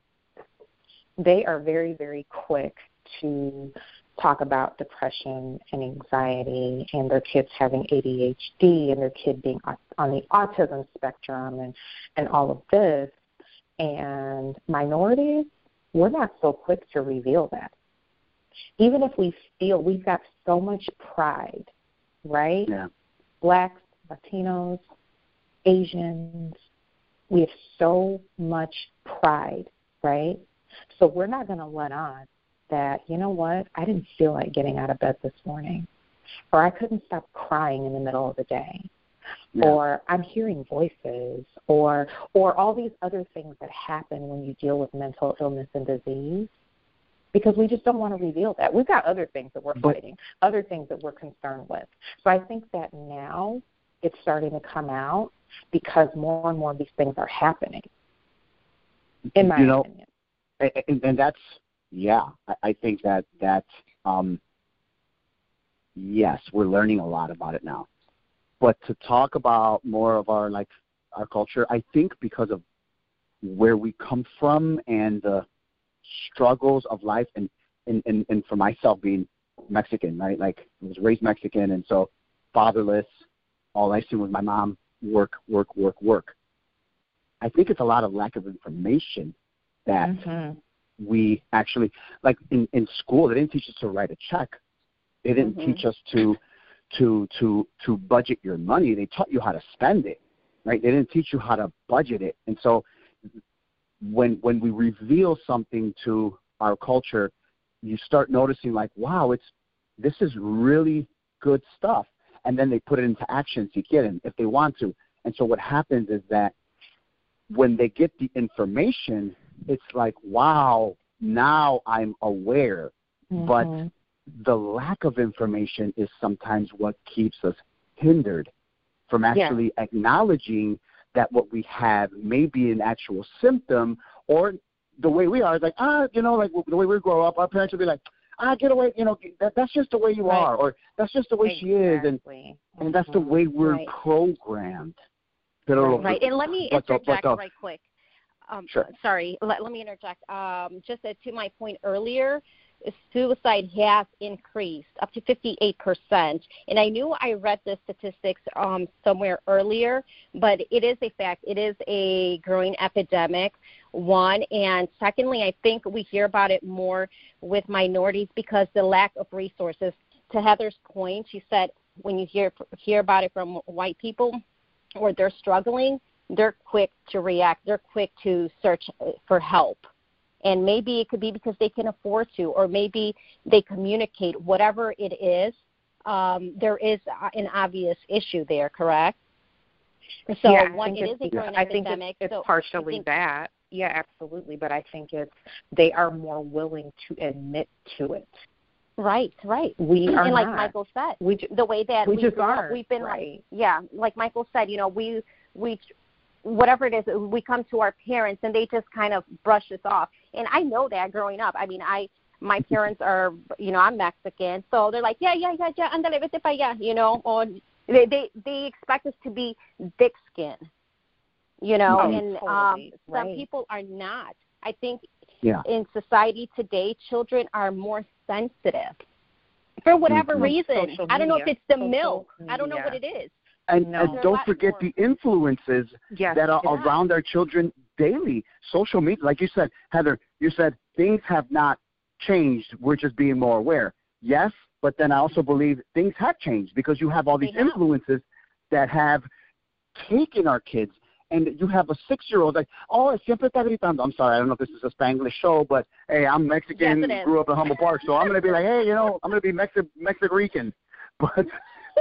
they are very very quick to talk about depression and anxiety and their kids having ADHD and their kid being on the autism spectrum and and all of this. And minorities we're not so quick to reveal that. Even if we feel we've got so much pride right? Yeah, blacks latinos asians we have so much pride right? So we're not going to let on that, you know what, I didn't feel like getting out of bed this morning, or I couldn't stop crying in the middle of the day, yeah. or I'm hearing voices, or or all these other things that happen when you deal with mental illness and disease. Because we just don't want to reveal that. We've got other things that we're fighting, other things that we're concerned with. So I think that now it's starting to come out because more and more of these things are happening. In my you know, opinion. and, and, and that's yeah. I, I think that that um, yes, we're learning a lot about it now. But to talk about more of our like our culture, I think because of where we come from and the struggles of life, and and and, and for myself being Mexican, right? Like I was raised Mexican, and so fatherless. All I seen was my mom work, work, work, work. I think it's a lot of lack of information that Mhm. We actually like in in school they didn't teach us to write a check. They didn't Mhm. teach us to to to to budget your money. They taught you how to spend it right? They didn't teach you how to budget it. And so when when we reveal something to our culture you start noticing like wow it's this is really good stuff. And then they put it into action si quieren if they want to. And so what happens is that when they get the information it's like wow now i'm aware but Mhm. the lack of information is sometimes what keeps us hindered from actually yeah. acknowledging that what we have may be an actual symptom or the way we are is like ah you know like the way we grow up our parents will be like ah get away you know that that's just the way you right. are or that's just the way exactly. she is and mm-hmm. and that's the way we're right. programmed right. right and let me interject right quick um, sure. sorry let, let me interject um, just to my point earlier suicide has increased up to 58%. And I knew I read the statistics um, somewhere earlier, but it is a fact. It is a growing epidemic, one. And secondly, I think we hear about it more with minorities because the lack of resources. To Heather's point, she said when you hear hear about it from white people or they're struggling, they're quick to react. They're quick to search for help and maybe it could be because they can afford to or maybe they communicate whatever it is um, there is an obvious issue there correct so yeah, one it is a growing I epidemic think it's, it's so partially think, that yeah absolutely but i think it's they are more willing to admit to it Right, right. We are and like not. Michael said, we ju- the way that we, we just are, are. we've been right. like, yeah, like Michael said, you know, we we whatever it is, we come to our parents and they just kind of brush us off. And I know that growing up. I mean, I my parents are, you know, I'm Mexican, so they're like, yeah, yeah, yeah, yeah, andale, vete para allá, you know, or they they they expect us to be thick skin, you know, oh, and totally. um some right. people are not. I think yeah. in society today, children are more sensitive for whatever mm-hmm. reason. Social I don't know if it's the Social milk. media. I don't know what it is. And, No. and don't forget more- the influences yes, that are Yeah. around our children daily. Social media, like you said, Heather, you said things have not changed. We're just being more aware. Yes, but then I also believe things have changed because you have all these They have. influences that have taken our kids. And you have a six-year-old like, oh, siempre está gritando. I'm sorry, I don't know if this is a Spanglish show, but hey, I'm Mexican, Yes, grew up in Humboldt Park, so I'm gonna be like, hey, you know, I'm gonna be Mexi- Mexican. But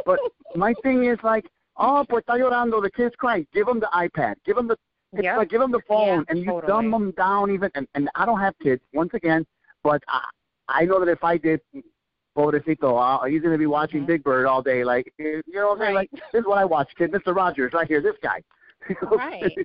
but my thing is like, oh, pues está llorando, the kid's crying. Give them the iPad. Give them the it's Yep. like give them the phone, Yeah, and you totally. dumb them down even. And, and I don't have kids once again, but I, I know that if I did, pobrecito, uh, he's going to be watching Mhm. Big Bird all day. Like you know, what I'm saying? Right. like this is what I watch, kid. Mister Rogers, right here, this guy. Right.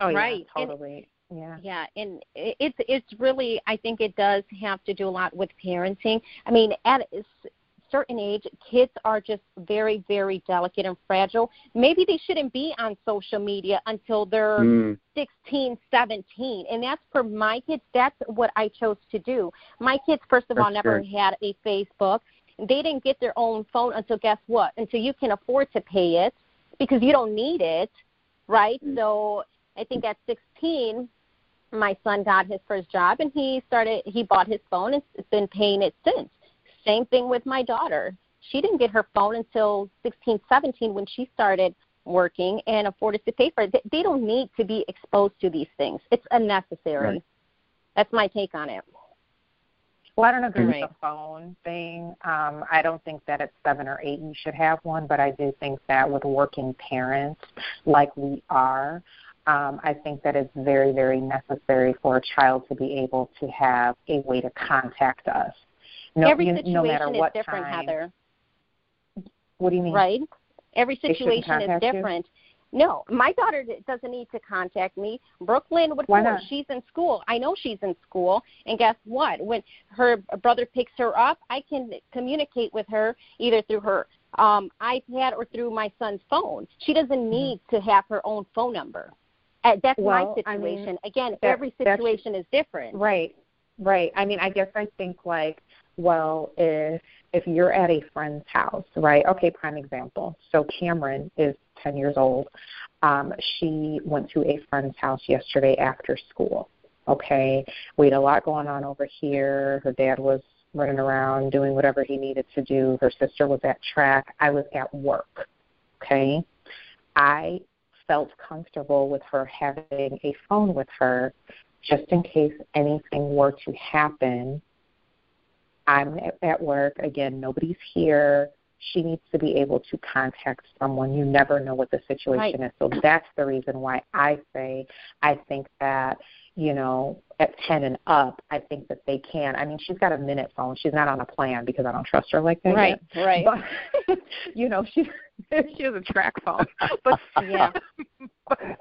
Oh yeah, Right. And- totally. yeah. Yeah, and it- it's it's really I think it does have to do a lot with parenting. I mean, at a s- certain age, kids are just very very delicate and fragile. Maybe they shouldn't be on social media until they're Mm, 16, 17. And that's for my kids. That's what I chose to do. My kids, first of all, never good. had a Facebook. They didn't get their own phone until guess what? Until you can afford to pay it because you don't need it, right? Mm. So I think at 16, my son got his first job and he started, he bought his phone and has been paying it since. Same thing with my daughter. She didn't get her phone until 16, 17 when she started working and afforded to pay for it. They- They don't need to be exposed to these things. It's unnecessary. Right. That's my take on it. Well, I don't agree Right. with the phone thing. Um, I don't think that at seven or eight you should have one, but I do think that with working parents like we are, um, I think that it's very, very necessary for a child to be able to have a way to contact us. No, Every you- situation no matter is what different, time. Heather. What do you mean? Right? Every situation is contact you? different. No, my daughter doesn't need to contact me. Brooklyn would Why not? She's in school. I know she's in school. And guess what? When her brother picks her up, I can communicate with her either through her um, iPad or through my son's phone. She doesn't need to have her own phone number. Uh, that's Mm-hmm. Well, my I mean, situation. Again, that- every situation is different. Right, right. I mean, I guess I think like, well, if if you're at a friend's house, right? Okay, prime example. So Cameron is 10 years old. Um, she went to a friend's house yesterday after school. Okay, we had a lot going on over here. Her dad was running around doing whatever he needed to do. Her sister was at track. I was at work. Okay, I felt comfortable with her having a phone with her just in case anything were to happen. I'm at, at work again. Nobody's here. she needs to be able to contact someone. You never know what the situation right. is. So that's the reason why I say I think that you know, at 10 and up, I think that they can. I mean, she's got a minute phone. She's not on a plan because I don't trust her like that. Right, yet. right. But, you know, she she has a track phone. But yeah.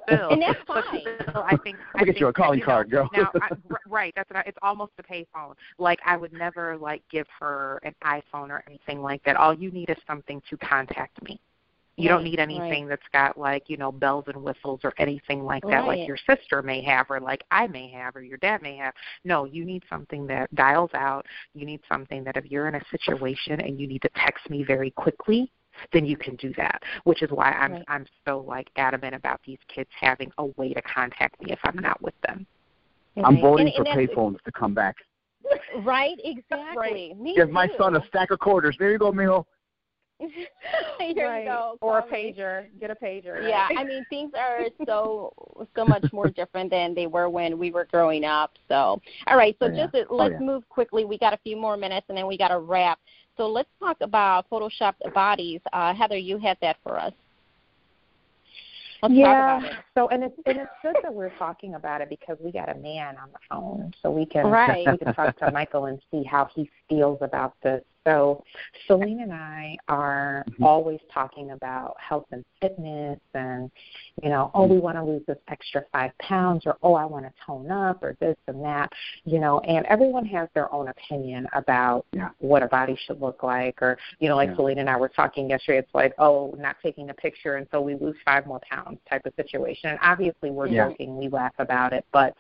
Still, and that's fine. Still, I think I get you a calling card, girl. now, I, right, that's what I, it's almost a pay phone. Like I would never like give her an iPhone or anything like that. All you need is something to contact me. You right, don't need anything right. that's got like, you know, bells and whistles or anything like that right. like your sister may have or like I may have or your dad may have. No, you need something that dials out. You need something that if you're in a situation and you need to text me very quickly, then you can do that. Which is why I'm right. I'm so like adamant about these kids having a way to contact me if I'm not with them. I'm voting and, for and payphones to come back. Right, exactly. Me Give my son a stack of quarters. There you go, mijo. Here right. you go. Or a Call me. pager. Get a pager. Right? Yeah, I mean things are so so much more different than they were when we were growing up. So, all right, so Oh, yeah. just uh, Oh, let's yeah. move quickly. We got a few more minutes, and then we got to wrap. So let's talk about photoshopped bodies. Uh, Heather, you had that for us. Let's yeah. talk about it. So and it's and it's good that we're talking about it because we got a man on the phone, so we can Right. we can talk to Michael and see how he feels about this. So Celine and I are Mhm. always talking about health and fitness and you know, oh we want to lose this extra five pounds or oh I want to tone up or this and that, you know, and everyone has their own opinion about Yeah. what a body should look like or you know, like Yeah. Celine and I were talking yesterday, it's like, oh, not taking a picture until we lose five more pounds type of situation. And obviously we're Yeah. joking, we laugh about it, but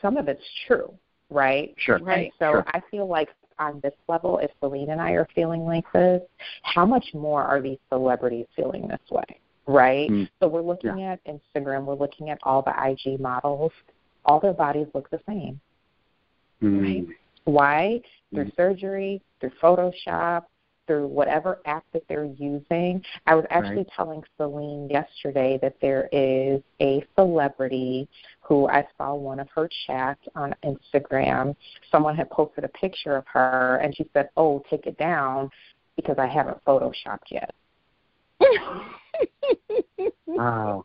some of it's true, right? Sure. Right. And so Sure. I feel like on this level, if Celine and I are feeling like this, how much more are these celebrities feeling this way? Right? Mm. So we're looking at Instagram, we're looking at all the IG models, all their bodies look the same. Mm. Why? Through Mm. surgery, through Photoshop, through whatever app that they're using. I was actually Right. telling Celine yesterday that there is a celebrity who I saw one of her chats on Instagram. Someone had posted a picture of her and she said, Oh, take it down because I haven't photoshopped yet. Wow.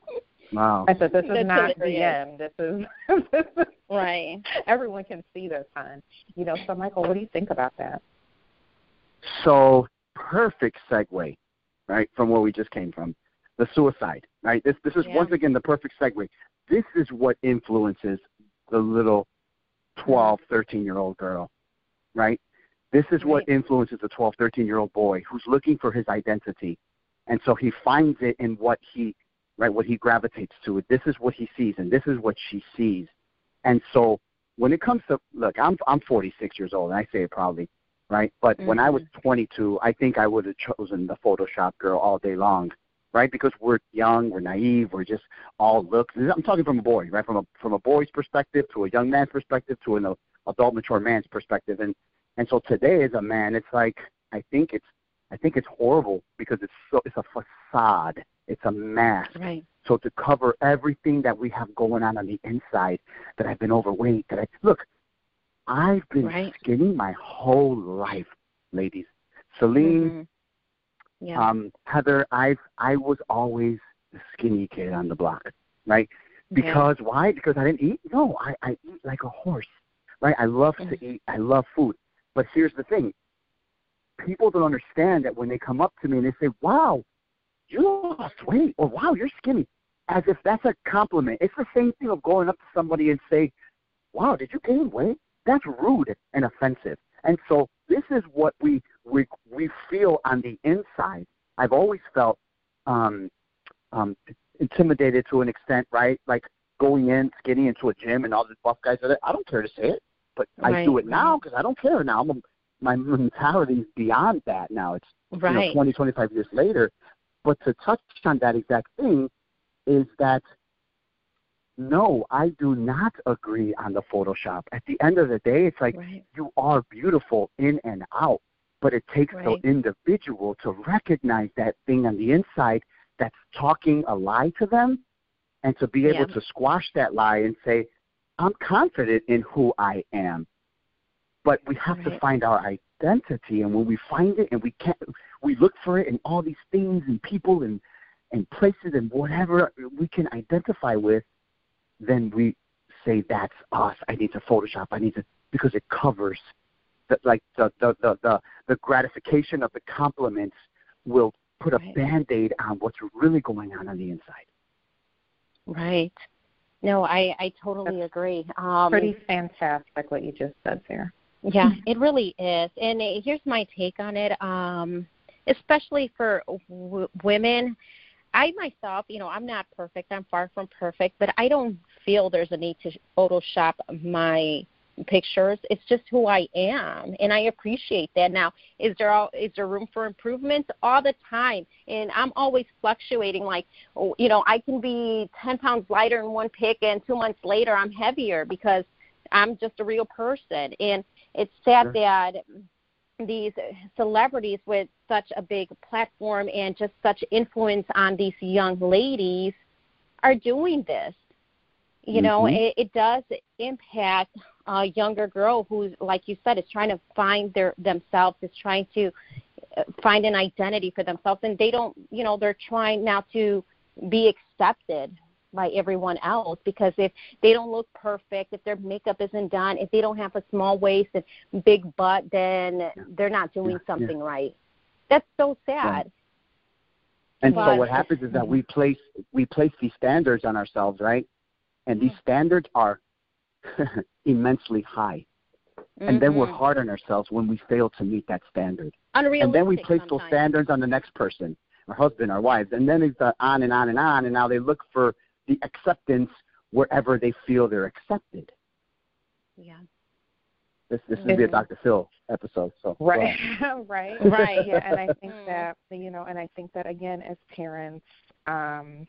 Wow. I said, This is That's not hilarious. DM. This is this is right. everyone can see this, hon. You know, so Michael, what do you think about that? So perfect segue, right, from where we just came from. The suicide, right? This this is Yeah. once again the perfect segue. This is what influences the little 12, 13 year old girl, right? This is what influences the 12, 13 year old boy who's looking for his identity. And so he finds it in what he, right, what he gravitates to. This is what he sees and this is what she sees. And so when it comes to, look, I'm, I'm 46 years old and I say it proudly, right? But when I was mm-hmm. 22, I think I would have chosen the Photoshop girl all day long, right? Because we're young, we're naive, we're just all looks. I'm talking from a boy, right? From a from a boy's perspective to a young man's perspective to an adult, mature man's perspective, and and so today as a man, it's like I think it's I think it's horrible because it's so it's a facade, it's a mask. Right. So to cover everything that we have going on on the inside, that I've been overweight, that I look, I've been Right. skinny my whole life, ladies. Celine, Mhm. Yeah. um, Heather, I've I was always the skinny kid on the block, right? Because why? Because I didn't eat? No, I, I eat like a horse. Right? I love Mhm. to eat. I love food. But here's the thing. People don't understand that when they come up to me and they say, Wow, you lost weight or wow, you're skinny as if that's a compliment. It's the same thing of going up to somebody and say, Wow, did you gain weight? That's rude and offensive. And so this is what we we we feel on the inside. I've always felt um um intimidated to an extent, right? Like going in skinny into a gym and all the buff guys are there. I don't care to say it, but I do it now because I don't care now. I'm a, my mentality is beyond that now. It's you know, Right. 20, 25 years later. But to touch on that exact thing is that no, I do not agree on the Photoshop. At the end of the day, it's like Right. you are beautiful in and out, but it takes Right. the individual to recognize that thing on the inside that's talking a lie to them and to be able Yeah. to squash that lie and say, I'm confident in who I am. But we have to find our identity and when we find it and we can't we look for it in all these things and people and and places and whatever we can identify with, then we say that's us. I need to Photoshop. I need to because it covers the, like the the, the the the gratification of the compliments will put a Right. band-aid on what's really going on on the inside. Right. No, I I totally agree. Um, Pretty fantastic what you just said there. Yeah, it really is. And uh, here's my take on it. Um, especially for w- women, I myself, you know, I'm not perfect. I'm far from perfect, but I don't feel there's a need to Photoshop my pictures. It's just who I am, and I appreciate that. Now, is there all, is there room for improvement all the time? And I'm always fluctuating. Like, oh, you know, I can be 10 pounds lighter in one pic, and two months later I'm heavier because I'm just a real person. And it's sad Sure. that these celebrities with such a big platform and just such influence on these young ladies are doing this. You know, Mhm. it, it does impact a younger girl who's, like you said, is trying to find their themselves, is trying to uh, find an identity for themselves, and they don't, you know, they're trying now to be accepted by everyone else because if they don't look perfect, if their makeup isn't done, if they don't have a small waist and big butt, then they're not doing Yeah, yeah. something right. That's so sad. And so what happens is that we place we place these standards on ourselves, right? And these standards are immensely high. And then we're Mhm. hard on ourselves when we fail to meet that standard. unrealistic. and then we place those standards on the next person, our husband, our wives, and then it's uh, on and on and on. And now they look for the acceptance wherever they feel they're accepted. Yeah. This this would be a. Dr. Phil episode. So Right, right, Right. Yeah, and I think Mm. that you know, and I think that again, as parents, um,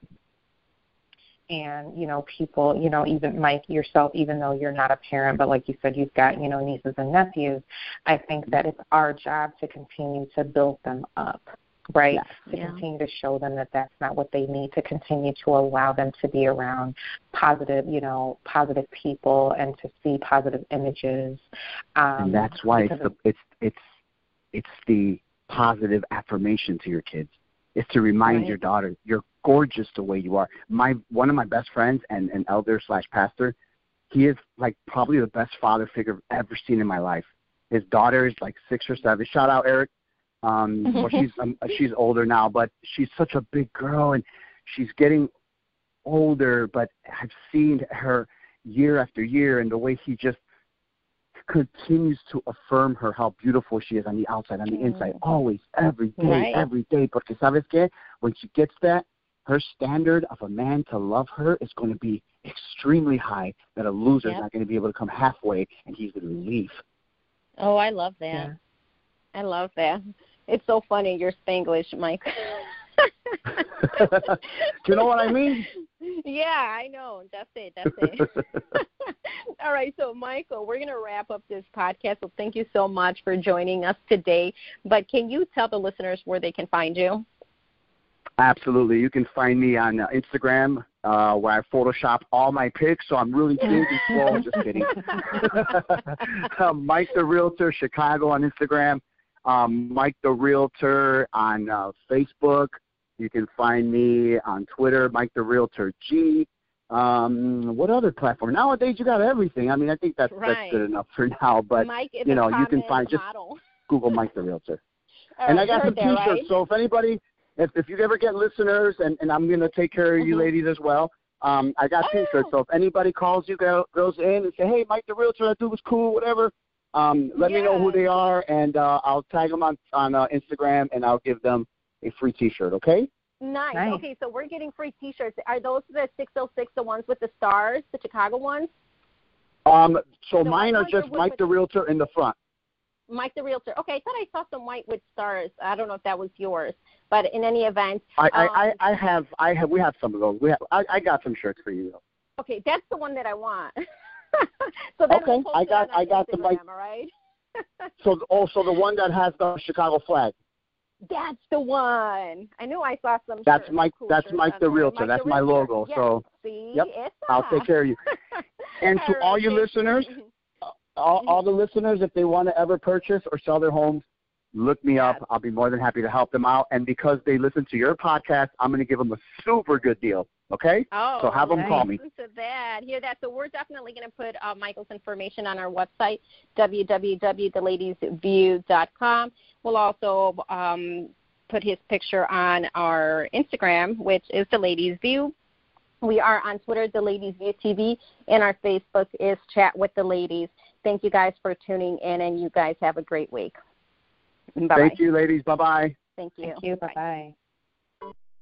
and you know, people, you know, even Mike yourself, even though you're not a parent, but like you said, you've got you know nieces and nephews. I think that it's our job to continue to build them up, right? Yes. To Yeah. continue to show them that that's not what they need. To continue to allow them to be around positive, you know, positive people and to see positive images. Um, and that's why it's because the it's it's it's the positive affirmation to your kids. It's to remind Right. your daughter you're gorgeous the way you are. My one of my best friends and an elder slash pastor, he is like probably the best father figure I've ever seen in my life. His daughter is like six or seven. Shout out Eric. Um, well, she's um, she's older now, but she's such a big girl and she's getting older. But I've seen her year after year and the way he just continues to affirm her how beautiful she is on the outside, on the mm-hmm. inside, always, every day, Right. every day. Porque sabes que when she gets that, her standard of a man to love her is going to be extremely high. That a loser's Yep. not going to be able to come halfway, and he's going to leave. Oh, I love that. Yeah. I love that. It's so funny, your Spanglish, Mike. Do you know what I mean? Yeah, I know. That's it. That's it. All right, so Michael, we're going to wrap up this podcast. So thank you so much for joining us today. But can you tell the listeners where they can find you? Absolutely. You can find me on uh, Instagram uh, where I Photoshop all my pics, so I'm really big and swole. Just kidding. um, Mike the Realtor Chicago on Instagram. Um, Mike the Realtor on uh, Facebook. You can find me on Twitter, Mike the Realtor G. Um, what other platform? Nowadays, you got everything. I mean, I think that's Right. that's good enough for now. But Mike you know, you can find- just- model. Google Mike the Realtor. All and I got some T-shirts. right? So if anybody, if if you ever get listeners, and and I'm gonna take care of you Mhm. ladies as well. Um, I got Oh. T-shirts. So if anybody calls you, go, goes in and say, hey, Mike the Realtor, that dude was cool, whatever. Um, let me know who they are, and uh, I'll tag them on on uh, Instagram, and I'll give them a free T-shirt. Okay? Nice. Nice. Okay, so we're getting free T-shirts. Are those the 606, the ones with the stars, the Chicago ones? Um, so The mine are just Mike the Realtor in the front. Mike the Realtor. Okay, I thought I saw some white with stars. I don't know if that was yours, but in any event, I, I, Um, I, I have I have we have some of those. We have I, I got some shirts for you. Though. okay, that's the one that I want. so then Okay, we'll post I got- on our I got the Instagram, Mike- All right. So also the one that has the Chicago flag. That's the one. I knew I saw some. That's Mike- cool that's Mike the. Realtor. Mike That's the my Realtor. logo. Yes. So See, Yep, I'll take care of you. And to all you right, thank listeners, all, all the listeners, if they want to ever purchase or sell their homes, look me up. I'll be more than happy to help them out. And because they listen to your podcast, I'm going to give them a super good deal. Okay? Oh, so have them nice. call me. Listen to that. Hear that. So we're definitely going to put uh, Michael's information on our website, www.theladiesview.com. We'll also um, put his picture on our Instagram, which is The Ladies View. We are on Twitter, The Ladies View TV, and our Facebook is Chat with the Ladies. Thank you guys for tuning in, and you guys have a great week. Bye-bye. Thank you, ladies. Bye bye. Thank you. Thank you. Bye bye.